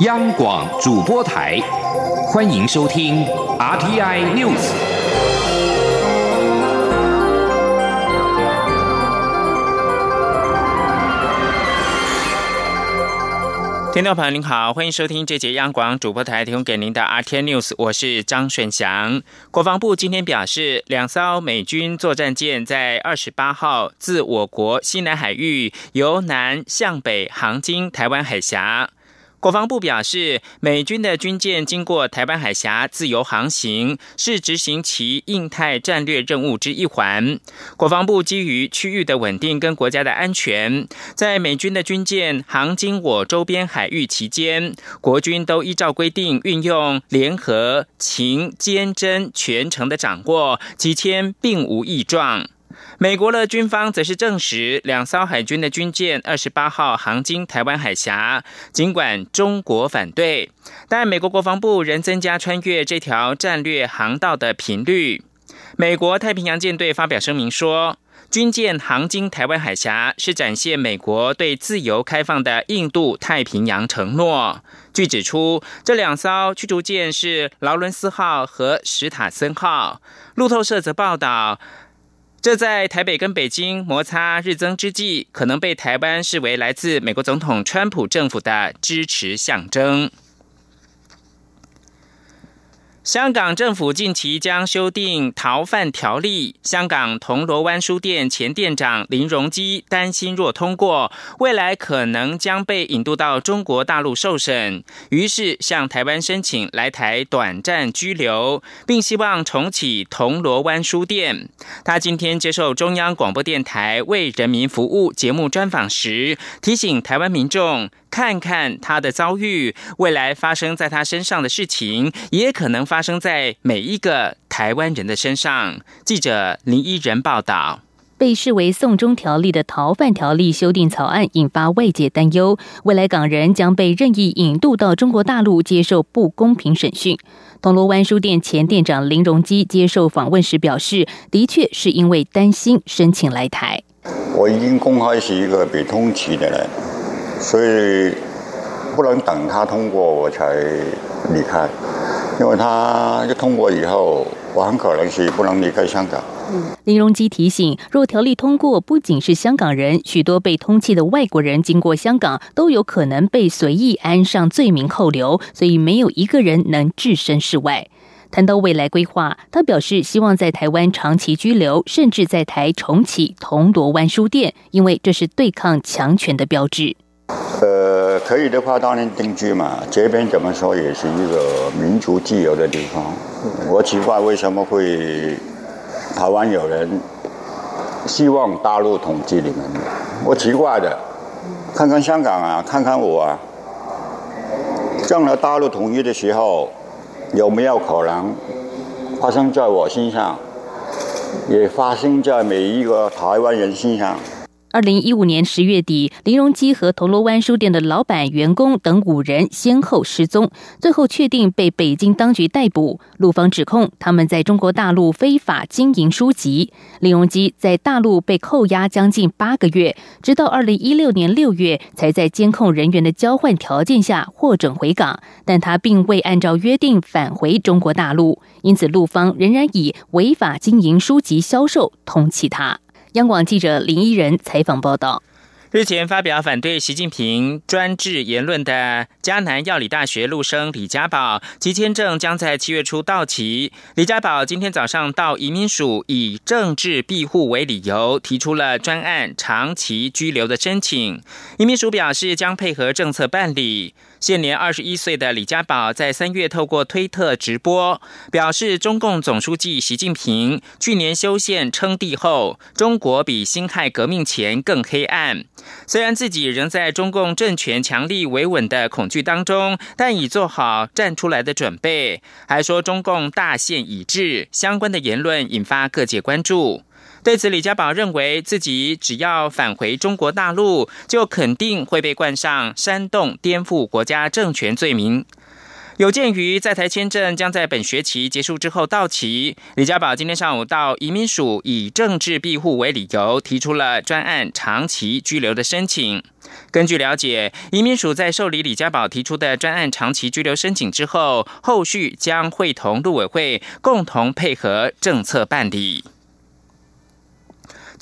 央广主播台，欢迎收听 RTI News。听众朋友您好，欢迎收听这节央广主播台提供给您的 RTI News，我是张顺祥。国防部今天表示，两艘美军作战舰在二十八号自我国西南海域由南向北航经台湾海峡。国防部表示，美军的军舰经过台湾海峡自由航行，是执行其印太战略任务之一环。国防部基于区域的稳定跟国家的安全，在美军的军舰航经我周边海域期间，国军都依照规定运用联合情监侦全程的掌握，几天并无异状。美国的军方则是证实，两艘海军的军舰二十八号航经台湾海峡，尽管中国反对，但美国国防部仍增加穿越这条战略航道的频率。美国太平洋舰队发表声明说，军舰航经台湾海峡是展现美国对自由开放的印度太平洋承诺。据指出，这两艘驱逐舰是劳伦斯号和史塔森号。路透社则报道。这在台北跟北京摩擦日增之际，可能被台湾视为来自美国总统川普政府的支持象征。香港政府近期将修订逃犯条例。香港铜锣湾书店前店长林荣基担心，若通过，未来可能将被引渡到中国大陆受审，于是向台湾申请来台短暂居留，并希望重启铜锣湾书店。他今天接受中央广播电台《为人民服务》节目专访时，提醒台湾民众。看看他的遭遇，未来发生在他身上的事情，也可能发生在每一个台湾人的身上。记者林依人报道。被视为“送中条例”的逃犯条例修订草案引发外界担忧，未来港人将被任意引渡到中国大陆接受不公平审讯。铜锣湾书店前店长林荣基接受访问时表示：“的确是因为担心申请来台。我已经公开是一个被通缉的人。”所以不能等他通过我才离开，因为他一通过以后，我很可能是不能离开香港。林荣基提醒，若条例通过，不仅是香港人，许多被通缉的外国人经过香港，都有可能被随意安上罪名扣留，所以没有一个人能置身事外。谈到未来规划，他表示希望在台湾长期居留，甚至在台重启铜锣湾书店，因为这是对抗强权的标志。呃，可以的话，当然定居嘛。这边怎么说也是一个民族自由的地方。我奇怪为什么会台湾有人希望大陆统治你们？我奇怪的，看看香港啊，看看我啊。将来大陆统一的时候，有没有可能发生在我身上，也发生在每一个台湾人身上？二零一五年十月底，林荣基和铜锣湾书店的老板、员工等五人先后失踪，最后确定被北京当局逮捕。陆方指控他们在中国大陆非法经营书籍。林荣基在大陆被扣押将近八个月，直到二零一六年六月才在监控人员的交换条件下获准回港，但他并未按照约定返回中国大陆，因此陆方仍然以违法经营书籍销售通缉他。央广记者林依人采访报道。日前发表反对习近平专制言论的迦南药理大学陆生李家宝，其签证将在七月初到期。李家宝今天早上到移民署，以政治庇护为理由，提出了专案长期居留的申请。移民署表示将配合政策办理。现年二十一岁的李家宝在三月透过推特直播，表示中共总书记习近平去年修宪称帝后，中国比辛亥革命前更黑暗。虽然自己仍在中共政权强力维稳的恐惧当中，但已做好站出来的准备。还说中共大限已至，相关的言论引发各界关注。对此，李家宝认为自己只要返回中国大陆，就肯定会被冠上煽动颠覆国家政权罪名。有鉴于在台签证将在本学期结束之后到期，李家宝今天上午到移民署以政治庇护为理由，提出了专案长期居留的申请。根据了解，移民署在受理李家宝提出的专案长期居留申请之后，后续将会同陆委会共同配合政策办理。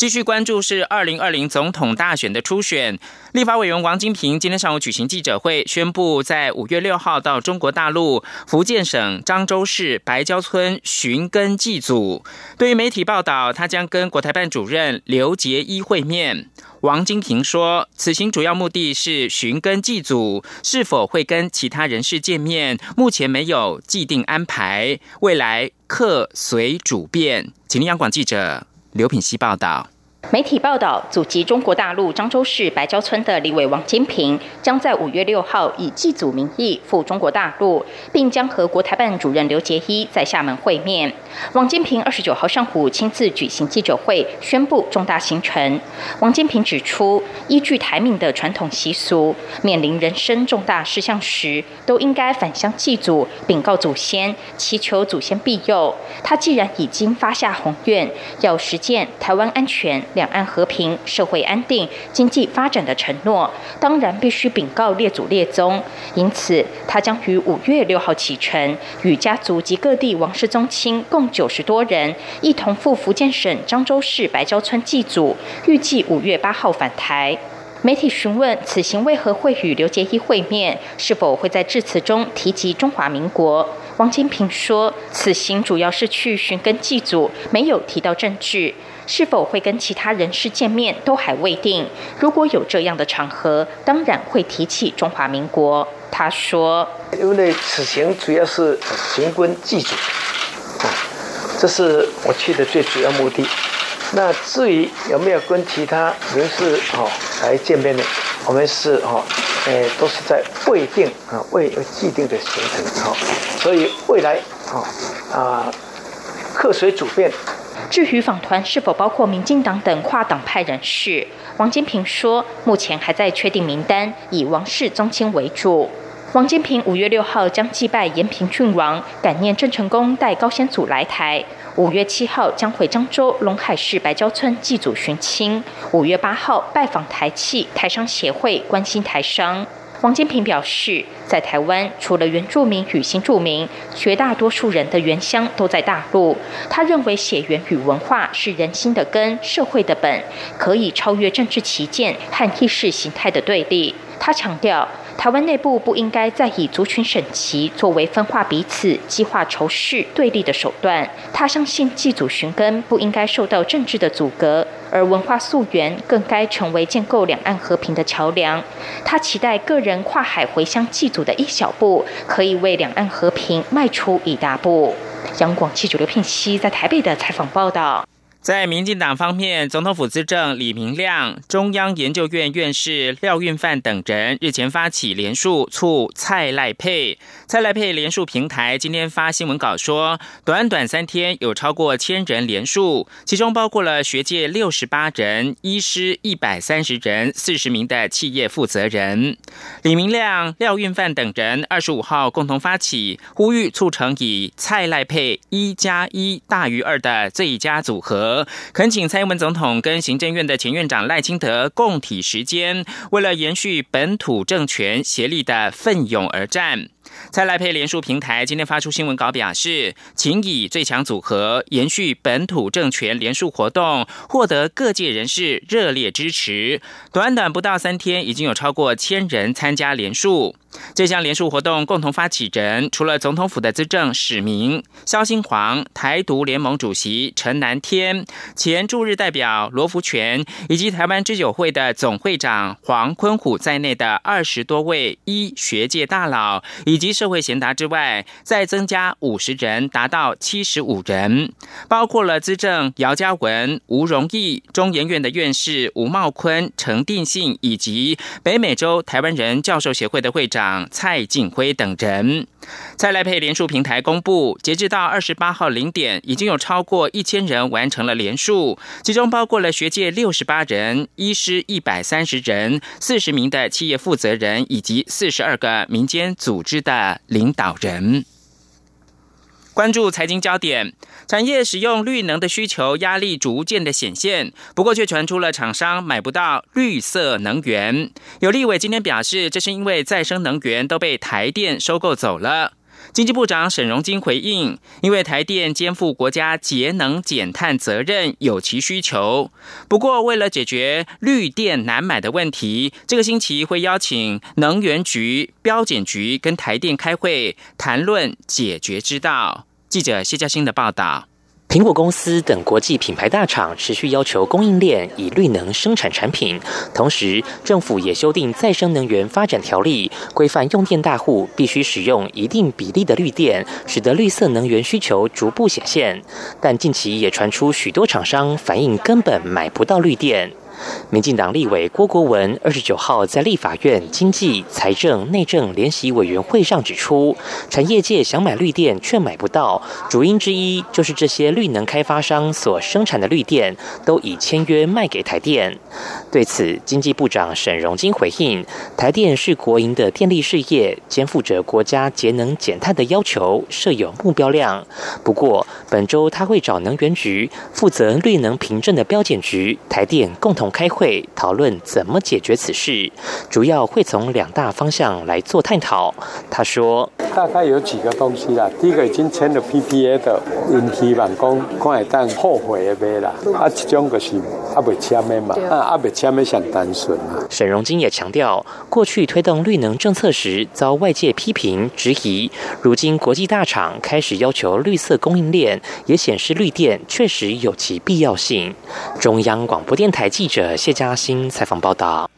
继续关注是二零二零总统大选的初选，立法委员王金平今天上午举行记者会，宣布在五月六号到中国大陆福建省漳州市白礁村寻根祭祖。对于媒体报道，他将跟国台办主任刘杰一会面。王金平说，此行主要目的是寻根祭祖，是否会跟其他人士见面，目前没有既定安排，未来客随主便。请央广记者。刘品希报道。媒体报道，祖籍中国大陆漳州市白礁村的李伟王金平，将在五月六号以祭祖名义赴中国大陆，并将和国台办主任刘杰一在厦门会面。王金平二十九号上午亲自举行记者会，宣布重大行程。王金平指出，依据台闽的传统习俗，面临人生重大事项时，都应该返乡祭祖，禀告祖先，祈求祖先庇佑。他既然已经发下宏愿，要实践台湾安全。两岸和平、社会安定、经济发展的承诺，当然必须禀告列祖列宗。因此，他将于五月六号启程，与家族及各地王室宗亲共共九十多人，一同赴福建省漳州市白礁村祭祖，预计五月八号返台。媒体询问此行为何会与刘杰一会面，是否会在致辞中提及中华民国？王金平说，此行主要是去寻根祭祖，没有提到政治。是否会跟其他人士见面都还未定。如果有这样的场合，当然会提起中华民国。他说：“因为此行主要是寻根祭祖，这是我去的最主要目的。那至于有没有跟其他人士哦来见面呢？我们是哦，诶，都是在未定啊，未有既定的行程哈。所以未来啊啊，客随主便。”至于访团是否包括民进党等跨党派人士，王金平说，目前还在确定名单，以王室宗亲为主。王金平五月六号将祭拜延平郡王，感念郑成功带高先祖来台。五月七号将回漳州龙海市白礁村祭祖寻亲。五月八号拜访台企台商协会，关心台商。王金平表示，在台湾除了原住民与新住民，绝大多数人的原乡都在大陆。他认为血缘与文化是人心的根，社会的本，可以超越政治旗舰和意识形态的对立。他强调。台湾内部不应该再以族群省旗作为分化彼此、激化仇视对立的手段。他相信祭祖寻根不应该受到政治的阻隔，而文化溯源更该成为建构两岸和平的桥梁。他期待个人跨海回乡祭祖的一小步，可以为两岸和平迈出一大步。央广记者刘聘熙在台北的采访报道。在民进党方面，总统府资政李明亮、中央研究院院士廖运范等人日前发起连署促蔡赖配。蔡赖配连署平台今天发新闻稿说，短短三天有超过千人连署，其中包括了学界六十八人、医师一百三十人、四十名的企业负责人。李明亮、廖运范等人二十五号共同发起，呼吁促成以蔡赖配一加一大于二的最佳组合。恳请蔡英文总统跟行政院的前院长赖清德共体时间，为了延续本土政权，协力的奋勇而战。蔡赖佩联署平台今天发出新闻稿，表示，请以最强组合延续本土政权联署活动，获得各界人士热烈支持。短短不到三天，已经有超过千人参加联署。这项联署活动共同发起人，除了总统府的资政史明、肖新煌、台独联盟主席陈南天、前驻日代表罗福全，以及台湾知酒会的总会长黄坤虎在内的二十多位医学界大佬，以及社会贤达之外，再增加五十人，达到七十五人，包括了资政姚嘉文、吴荣义、中研院的院士吴茂坤、陈定信，以及北美洲台湾人教授协会的会长。蔡进辉等人，在赖配联署平台公布，截至到二十八号零点，已经有超过一千人完成了联署，其中包括了学界六十八人、医师一百三十人、四十名的企业负责人以及四十二个民间组织的领导人。关注财经焦点，产业使用绿能的需求压力逐渐的显现，不过却传出了厂商买不到绿色能源。有立委今天表示，这是因为再生能源都被台电收购走了。经济部长沈荣金回应，因为台电肩负国家节能减碳责任，有其需求。不过，为了解决绿电难买的问题，这个星期会邀请能源局、标检局跟台电开会，谈论解决之道。记者谢嘉欣的报道。苹果公司等国际品牌大厂持续要求供应链以绿能生产产品，同时政府也修订再生能源发展条例，规范用电大户必须使用一定比例的绿电，使得绿色能源需求逐步显现。但近期也传出许多厂商反映根本买不到绿电。民进党立委郭国文二十九号在立法院经济、财政、内政联席委员会上指出，产业界想买绿电却买不到，主因之一就是这些绿能开发商所生产的绿电都已签约卖给台电。对此，经济部长沈荣金回应，台电是国营的电力事业，肩负着国家节能减碳的要求，设有目标量。不过，本周他会找能源局负责绿能凭证的标检局、台电共同。开会讨论怎么解决此事，主要会从两大方向来做探讨。他说：“大概有几个东西啦，第一个已经签了 PPA 的，因希望讲看会当后悔的买啦，啊，这种就是阿未签的嘛，啊，阿未签的想单纯嘛。”沈荣金也强调，过去推动绿能政策时遭外界批评质疑，如今国际大厂开始要求绿色供应链，也显示绿电确实有其必要性。中央广播电台记者。谢嘉欣采访报道。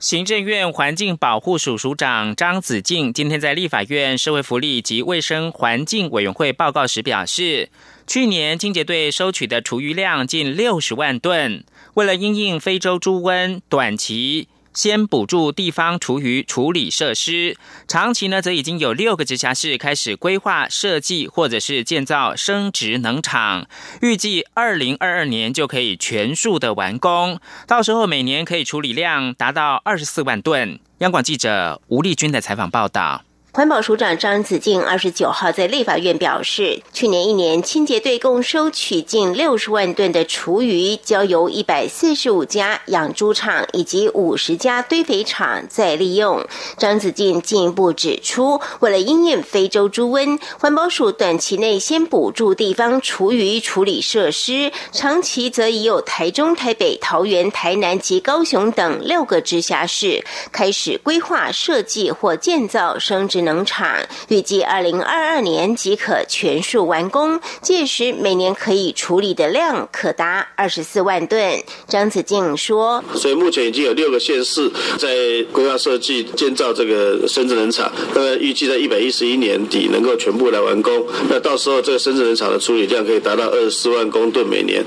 行政院环境保护署署长张子静今天在立法院社会福利及卫生环境委员会报告时表示，去年清洁队收取的厨余量近六十万吨，为了因应非洲猪瘟，短期。先补助地方厨余处理设施，长期呢则已经有六个直辖市开始规划设计或者是建造生殖能场，预计二零二二年就可以全数的完工，到时候每年可以处理量达到二十四万吨。央广记者吴丽君的采访报道。环保署长张子静二十九号在立法院表示，去年一年清洁队共收取近六十万吨的厨余，交由一百四十五家养猪场以及五十家堆肥厂再利用。张子静进一步指出，为了应验非洲猪瘟，环保署短期内先补助地方厨余处理设施，长期则已有台中、台北、桃园、台南及高雄等六个直辖市开始规划设计或建造生殖。能厂预计二零二二年即可全数完工，届时每年可以处理的量可达二十四万吨。张子静说：“所以目前已经有六个县市在规划设计建造这个生殖能厂，那么预计在一百一十一年底能够全部来完工。那到时候这个生殖能厂的处理量可以达到二十四万公吨每年。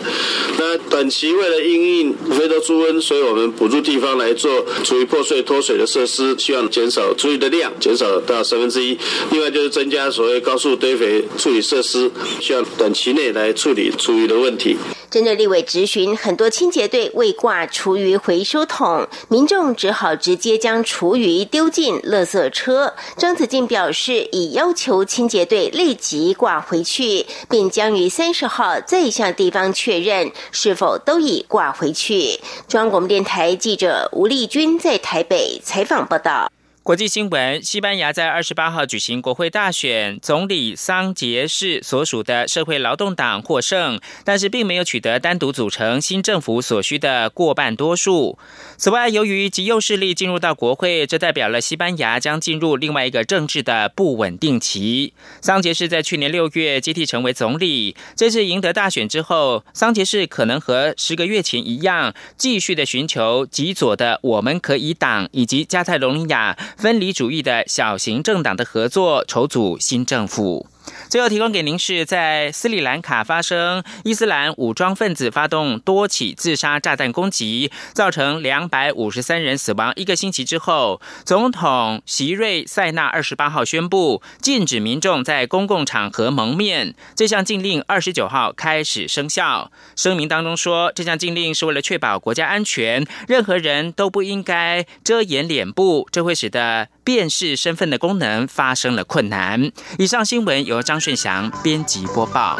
那短期为了应应非洲猪瘟，所以我们补助地方来做处于破碎脱水的设施，希望减少处理的量，减少到。”三分之一，另外就是增加所谓高速堆肥处理设施，需要短期内来处理厨余的问题。针对立委质询，很多清洁队未挂厨余回收桶，民众只好直接将厨余丢进垃圾车。张子静表示，已要求清洁队立即挂回去，并将于三十号再向地方确认是否都已挂回去。中央广播电台记者吴丽君在台北采访报道。国际新闻：西班牙在二十八号举行国会大选，总理桑杰士所属的社会劳动党获胜，但是并没有取得单独组成新政府所需的过半多数。此外，由于极右势力进入到国会，这代表了西班牙将进入另外一个政治的不稳定期。桑杰士在去年六月接替成为总理，这次赢得大选之后，桑杰士可能和十个月前一样，继续的寻求极左的我们可以党以及加泰隆尼亚。分离主义的小型政党的合作筹组新政府。最后提供给您是在斯里兰卡发生伊斯兰武装分子发动多起自杀炸弹攻击，造成两百五十三人死亡。一个星期之后，总统席瑞塞纳二十八号宣布禁止民众在公共场合蒙面。这项禁令二十九号开始生效。声明当中说，这项禁令是为了确保国家安全，任何人都不应该遮掩脸部，这会使得辨识身份的功能发生了困难。以上新闻由张。顺祥编辑播报。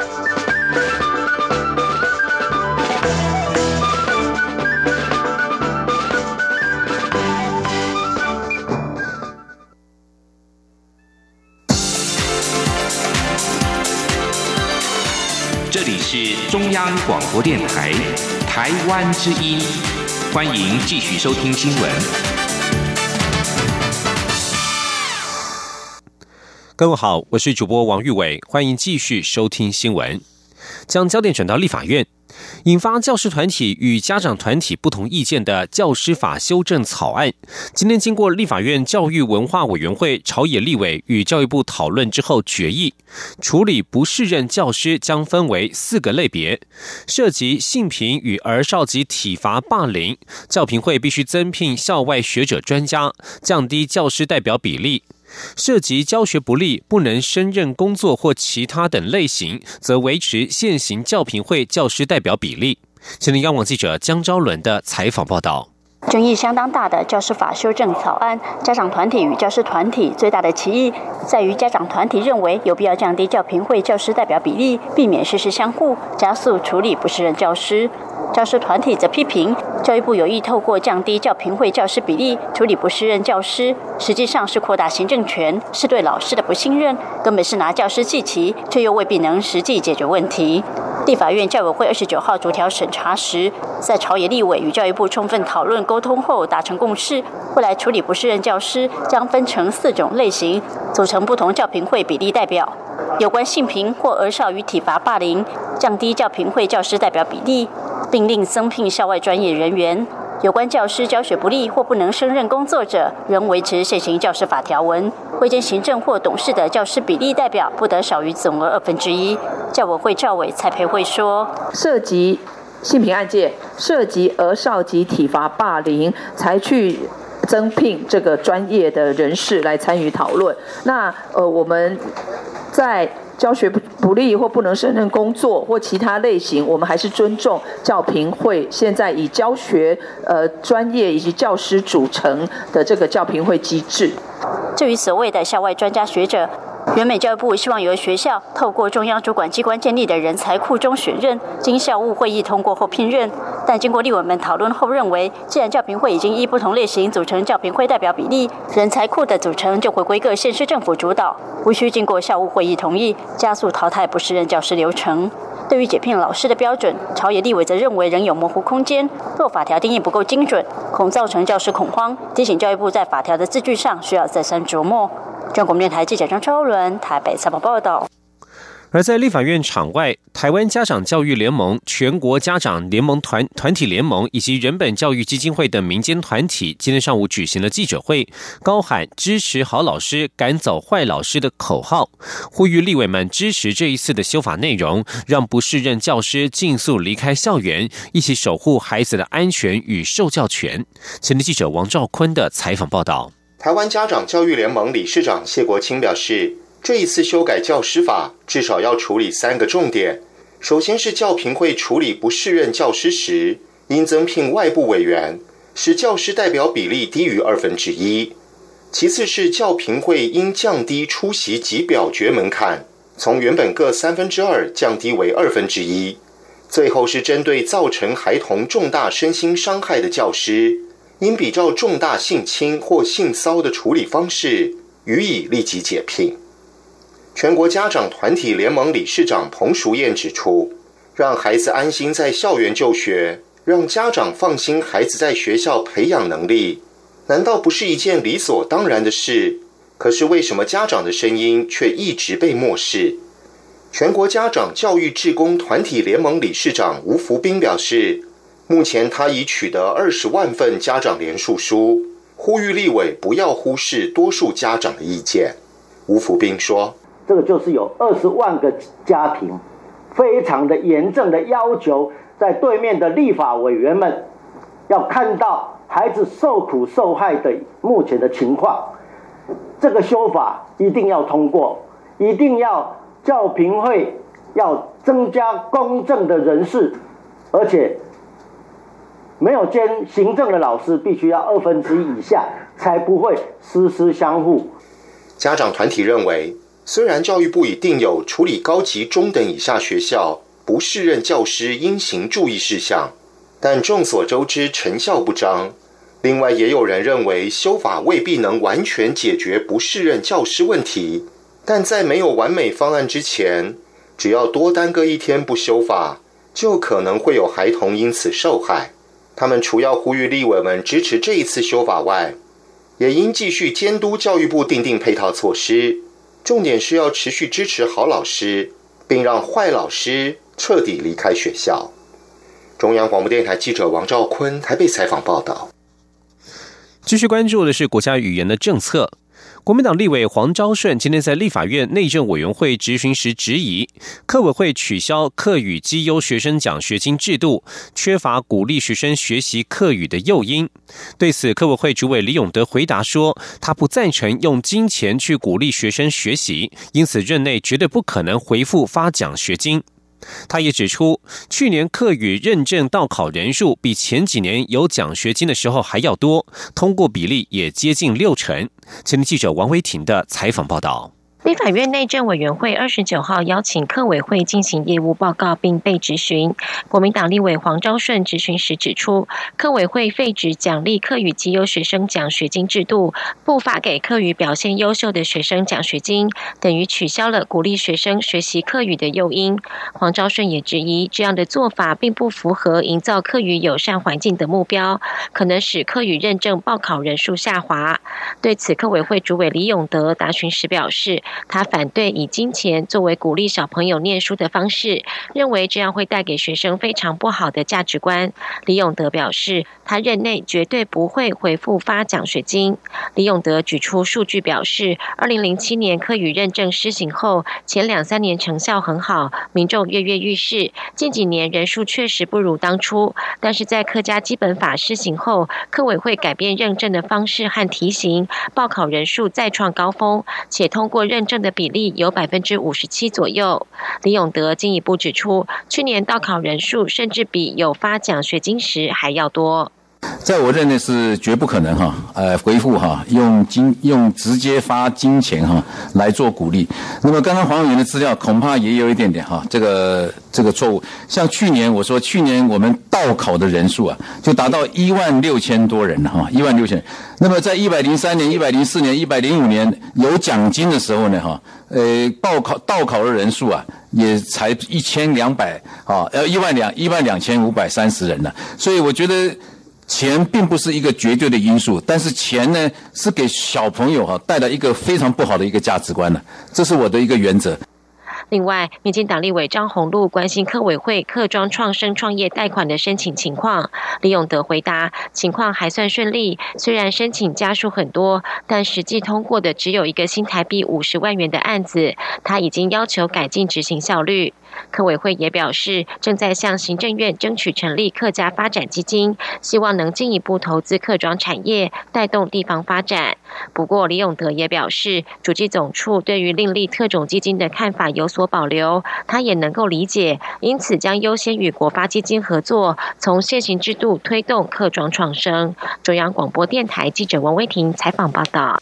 这里是中央广播电台台湾之音，欢迎继续收听新闻。各位好，我是主播王玉伟，欢迎继续收听新闻。将焦点转到立法院，引发教师团体与家长团体不同意见的教师法修正草案，今天经过立法院教育文化委员会朝野立委与教育部讨论之后决议，处理不适任教师将分为四个类别，涉及性平与儿少及体罚霸凌，教评会必须增聘校外学者专家，降低教师代表比例。涉及教学不力、不能胜任工作或其他等类型，则维持现行教评会教师代表比例。今天央网记者江昭伦的采访报道。争议相当大的教师法修正草案，家长团体与教师团体最大的歧义在于，家长团体认为有必要降低教评会教师代表比例，避免事事相互，加速处理不适任教师。教师团体则批评教育部有意透过降低教评会教师比例处理不适任教师，实际上是扩大行政权，是对老师的不信任，根本是拿教师祭旗，却又未必能实际解决问题。立法院教委会二十九号逐条审查时，在朝野立委与教育部充分讨论沟通后达成共识，未来处理不适任教师将分成四种类型，组成不同教评会比例代表。有关性平或儿少与体罚霸凌，降低教评会教师代表比例。并另增聘校外专业人员。有关教师教学不力或不能胜任工作者，仍维持现行教师法条文。会见行政或董事的教师比例代表不得少于总额二分之一。教委会教委蔡培慧说：涉及性平案件、涉及儿少及体罚霸凌，才去增聘这个专业的人士来参与讨论。那呃，我们在。教学不不利或不能胜任工作或其他类型，我们还是尊重教评会现在以教学呃专业以及教师组成的这个教评会机制。至于所谓的校外专家学者。原美教育部希望由学校透过中央主管机关建立的人才库中选任，经校务会议通过后聘任。但经过立委们讨论后认为，既然教评会已经依不同类型组成教评会代表比例，人才库的组成就回归各县市政府主导，无需经过校务会议同意，加速淘汰不适任教师流程。对于解聘老师的标准，朝野立委则认为仍有模糊空间，若法条定义不够精准，恐造成教师恐慌，提醒教育部在法条的字句上需要再三琢磨。中国电台记者张超伦台北采访报道。而在立法院场外，台湾家长教育联盟、全国家长联盟团团体联盟以及人本教育基金会等民间团体，今天上午举行了记者会，高喊“支持好老师，赶走坏老师”的口号，呼吁立委们支持这一次的修法内容，让不适任教师尽速离开校园，一起守护孩子的安全与受教权。前天记者王兆坤的采访报道。台湾家长教育联盟理事长谢国清表示，这一次修改教师法，至少要处理三个重点。首先是教评会处理不适任教师时，应增聘外部委员，使教师代表比例低于二分之一。其次是教评会应降低出席及表决门槛，从原本各三分之二降低为二分之一。最后是针对造成孩童重大身心伤害的教师。应比照重大性侵或性骚的处理方式，予以立即解聘。全国家长团体联盟理事长彭淑燕指出，让孩子安心在校园就学，让家长放心孩子在学校培养能力，难道不是一件理所当然的事？可是为什么家长的声音却一直被漠视？全国家长教育志工团体联盟理事长吴福斌表示。目前，他已取得二十万份家长联署书，呼吁立委不要忽视多数家长的意见。吴福斌说：“这个就是有二十万个家庭，非常的严正的要求，在对面的立法委员们要看到孩子受苦受害的目前的情况，这个修法一定要通过，一定要教评会要增加公正的人士，而且没有兼行政的老师必须要二分之一以下，才不会师师相互。家长团体认为。虽然教育部已定有处理高级中等以下学校不适任教师应行注意事项，但众所周知成效不彰。另外，也有人认为修法未必能完全解决不适任教师问题，但在没有完美方案之前，只要多耽搁一天不修法，就可能会有孩童因此受害。他们除要呼吁立委们支持这一次修法外，也应继续监督教育部订定配套措施。重点是要持续支持好老师，并让坏老师彻底离开学校。中央广播电台记者王兆坤还被采访报道。继续关注的是国家语言的政策。国民党立委黄昭顺今天在立法院内政委员会质询时质疑，课委会取消课语绩优学生奖学金制度，缺乏鼓励学生学习课语的诱因。对此，课委会主委李永德回答说，他不赞成用金钱去鼓励学生学习，因此任内绝对不可能回复发奖学金。他也指出，去年课语认证到考人数比前几年有奖学金的时候还要多，通过比例也接近六成。前天记者王维婷的采访报道。立法院内政委员会二十九号邀请客委会进行业务报告，并被质询。国民党立委黄昭顺质询时指出，客委会废止奖励课语绩优学生奖学金制度，不发给课语表现优秀的学生奖学金，等于取消了鼓励学生学习课语的诱因。黄昭顺也质疑，这样的做法并不符合营造课语友善环境的目标，可能使课语认证报考人数下滑。对此，客委会主委李永德答询时表示。他反对以金钱作为鼓励小朋友念书的方式，认为这样会带给学生非常不好的价值观。李永德表示，他任内绝对不会回复发奖学金。李永德举出数据表示，二零零七年科语认证施行后，前两三年成效很好，民众跃跃欲试。近几年人数确实不如当初，但是在客家基本法施行后，科委会改变认证的方式和题型，报考人数再创高峰，且通过认。证的比例有百分之五十七左右。李永德进一步指出，去年到考人数甚至比有发奖学金时还要多。在我认为是绝不可能哈，呃，回复哈，用金用直接发金钱哈来做鼓励。那么刚刚黄委员的资料恐怕也有一点点哈，这个这个错误。像去年我说去年我们到考的人数啊，就达到一万六千多人了哈，一万六千。那么在一百零三年、一百零四年、一百零五年有奖金的时候呢哈，呃，报考到考的人数啊也才一千两百啊，呃一万两一万两千五百三十人呢。所以我觉得。钱并不是一个绝对的因素，但是钱呢是给小朋友哈带来一个非常不好的一个价值观的，这是我的一个原则。另外，民进党立委张宏禄关心科委会客庄创生创业贷款的申请情况，李永德回答：情况还算顺利，虽然申请家数很多，但实际通过的只有一个新台币五十万元的案子，他已经要求改进执行效率。科委会也表示，正在向行政院争取成立客家发展基金，希望能进一步投资客庄产业，带动地方发展。不过，李永德也表示，主计总处对于另立特种基金的看法有所保留，他也能够理解，因此将优先与国发基金合作，从现行制度推动客庄创生。中央广播电台记者王威婷采访报道。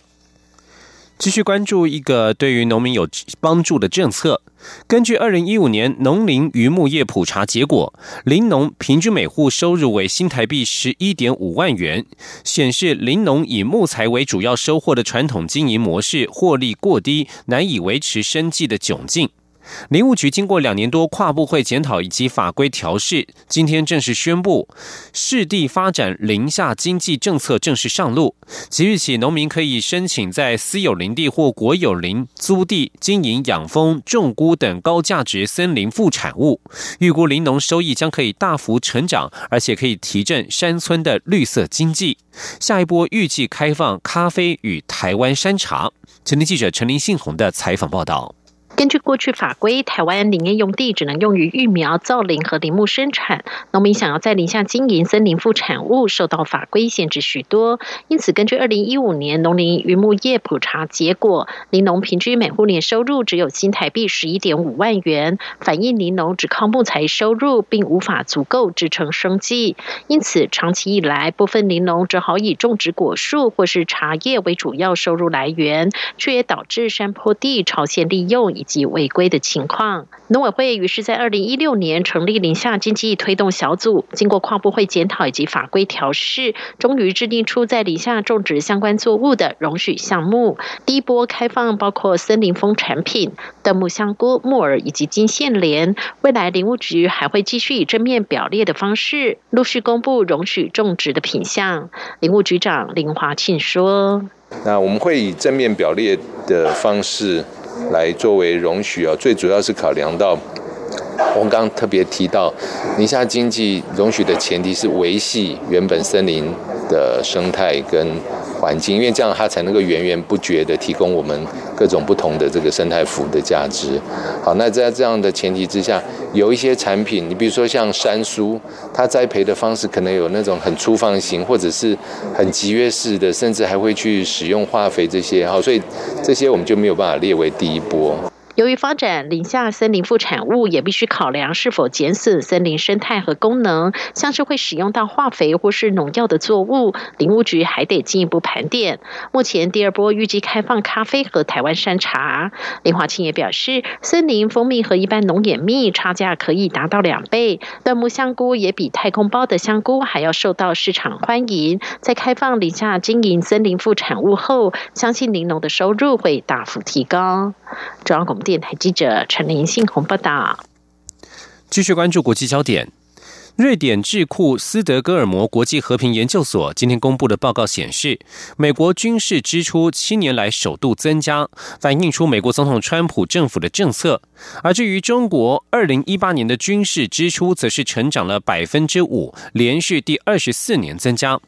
继续关注一个对于农民有帮助的政策。根据二零一五年农林渔牧业普查结果，林农平均每户收入为新台币十一点五万元，显示林农以木材为主要收获的传统经营模式获利过低，难以维持生计的窘境。林务局经过两年多跨部会检讨以及法规调试，今天正式宣布，市地发展林下经济政策正式上路。即日起，农民可以申请在私有林地或国有林租地经营养蜂、种菇等高价值森林副产物。预估林农收益将可以大幅成长，而且可以提振山村的绿色经济。下一波预计开放咖啡与台湾山茶。前天记者陈林信宏的采访报道。根据过去法规，台湾林业用地只能用于育苗、造林和林木生产。农民想要在林下经营森林副产物，受到法规限制许多。因此，根据二零一五年农林渔牧业普查结果，林农平均每户年收入只有新台币十一点五万元，反映林农只靠木材收入，并无法足够支撑生计。因此，长期以来，部分林农只好以种植果树或是茶叶为主要收入来源，却也导致山坡地超限利用。以及违规的情况，农委会于是在二零一六年成立林下经济推动小组，经过跨部会检讨以及法规调试，终于制定出在林下种植相关作物的容许项目。第一波开放包括森林风产品、椴木香菇、木耳以及金线莲。未来林务局还会继续以正面表列的方式，陆续公布容许种植的品项。林务局长林华庆说：“那我们会以正面表列的方式。”来作为容许啊，最主要是考量到我刚特别提到，宁夏经济容许的前提是维系原本森林的生态跟环境，因为这样它才能够源源不绝的提供我们各种不同的这个生态服务的价值。好，那在这样的前提之下，有一些产品，你比如说像山苏，它栽培的方式可能有那种很粗放型，或者是很集约式的，甚至还会去使用化肥这些。好，所以这些我们就没有办法列为第一波。由于发展林下森林副产物，也必须考量是否减损森林生态和功能，像是会使用到化肥或是农药的作物，林务局还得进一步盘点。目前第二波预计开放咖啡和台湾山茶。林华清也表示，森林蜂蜜和一般农眼蜜差价可以达到两倍，椴木香菇也比太空包的香菇还要受到市场欢迎。在开放林下经营森林副产物后，相信林农的收入会大幅提高。中央广播电台记者陈林信宏报道。继续关注国际焦点。瑞典智库斯德哥尔摩国际和平研究所今天公布的报告显示，美国军事支出七年来首度增加，反映出美国总统川普政府的政策。而至于中国，二零一八年的军事支出则是成长了百分之五，连续第二十四年增加。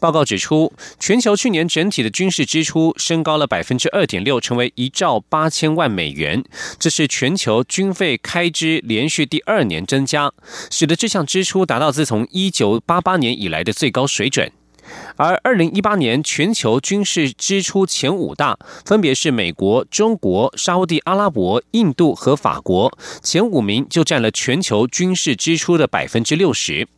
报告指出，全球去年整体的军事支出升高了百分之二点六，成为一兆八千万美元。这是全球军费开支连续第二年增加，使得这项支出达到自从一九八八年以来的最高水准。而二零一八年全球军事支出前五大分别是美国、中国、沙地阿拉伯、印度和法国，前五名就占了全球军事支出的百分之六十。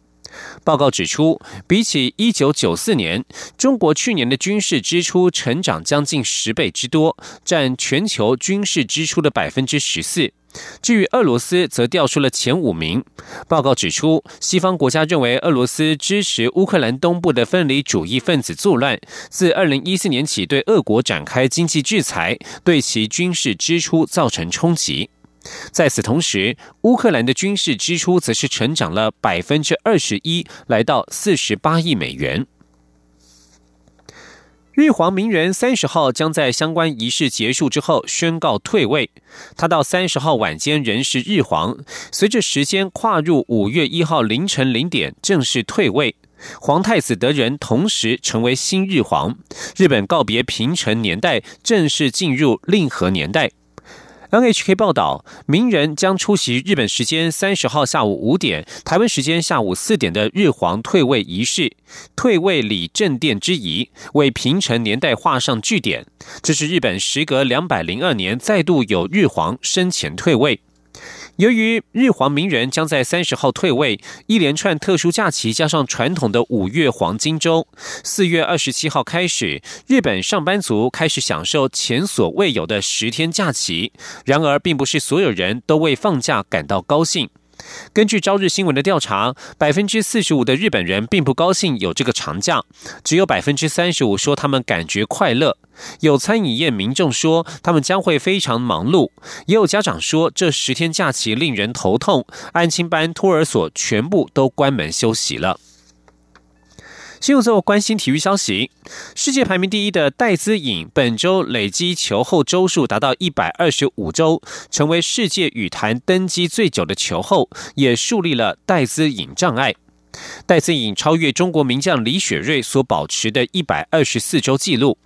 报告指出，比起一九九四年，中国去年的军事支出成长将近十倍之多，占全球军事支出的百分之十四。至于俄罗斯，则掉出了前五名。报告指出，西方国家认为俄罗斯支持乌克兰东部的分离主义分子作乱，自二零一四年起对俄国展开经济制裁，对其军事支出造成冲击。在此同时，乌克兰的军事支出则是成长了百分之二十一，来到四十八亿美元。日皇明仁三十号将在相关仪式结束之后宣告退位，他到三十号晚间仍是日皇，随着时间跨入五月一号凌晨零点正式退位，皇太子德仁同时成为新日皇，日本告别平成年代，正式进入令和年代。NHK 报道，名人将出席日本时间三十号下午五点、台湾时间下午四点的日皇退位仪式，退位礼正殿之仪，为平成年代画上句点。这是日本时隔两百零二年再度有日皇生前退位。由于日皇明仁将在三十号退位，一连串特殊假期加上传统的五月黄金周，四月二十七号开始，日本上班族开始享受前所未有的十天假期。然而，并不是所有人都为放假感到高兴。根据朝日新闻的调查，百分之四十五的日本人并不高兴有这个长假，只有百分之三十五说他们感觉快乐。有餐饮业民众说他们将会非常忙碌，也有家长说这十天假期令人头痛，安亲班、托儿所全部都关门休息了。新闻最后关心体育消息：世界排名第一的戴资颖本周累积球后周数达到一百二十五周，成为世界羽坛登基最久的球后，也树立了戴资颖障碍。戴资颖超越中国名将李雪芮所保持的一百二十四周纪录。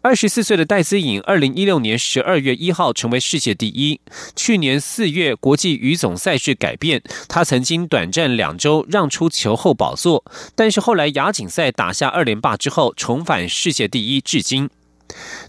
二十四岁的戴资颖，二零一六年十二月一号成为世界第一。去年四月国际羽总赛事改变，她曾经短暂两周让出球后宝座，但是后来亚锦赛打下二连霸之后，重返世界第一，至今。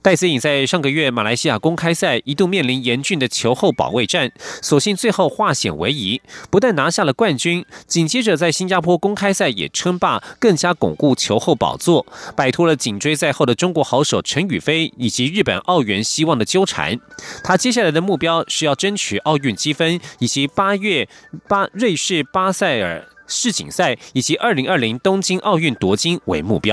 戴思颖在上个月马来西亚公开赛一度面临严峻的球后保卫战，所幸最后化险为夷，不但拿下了冠军，紧接着在新加坡公开赛也称霸，更加巩固球后宝座，摆脱了紧追在后的中国好手陈雨菲以及日本奥援希望的纠缠。他接下来的目标是要争取奥运积分，以及八月巴瑞士巴塞尔世锦赛以及二零二零东京奥运夺金为目标。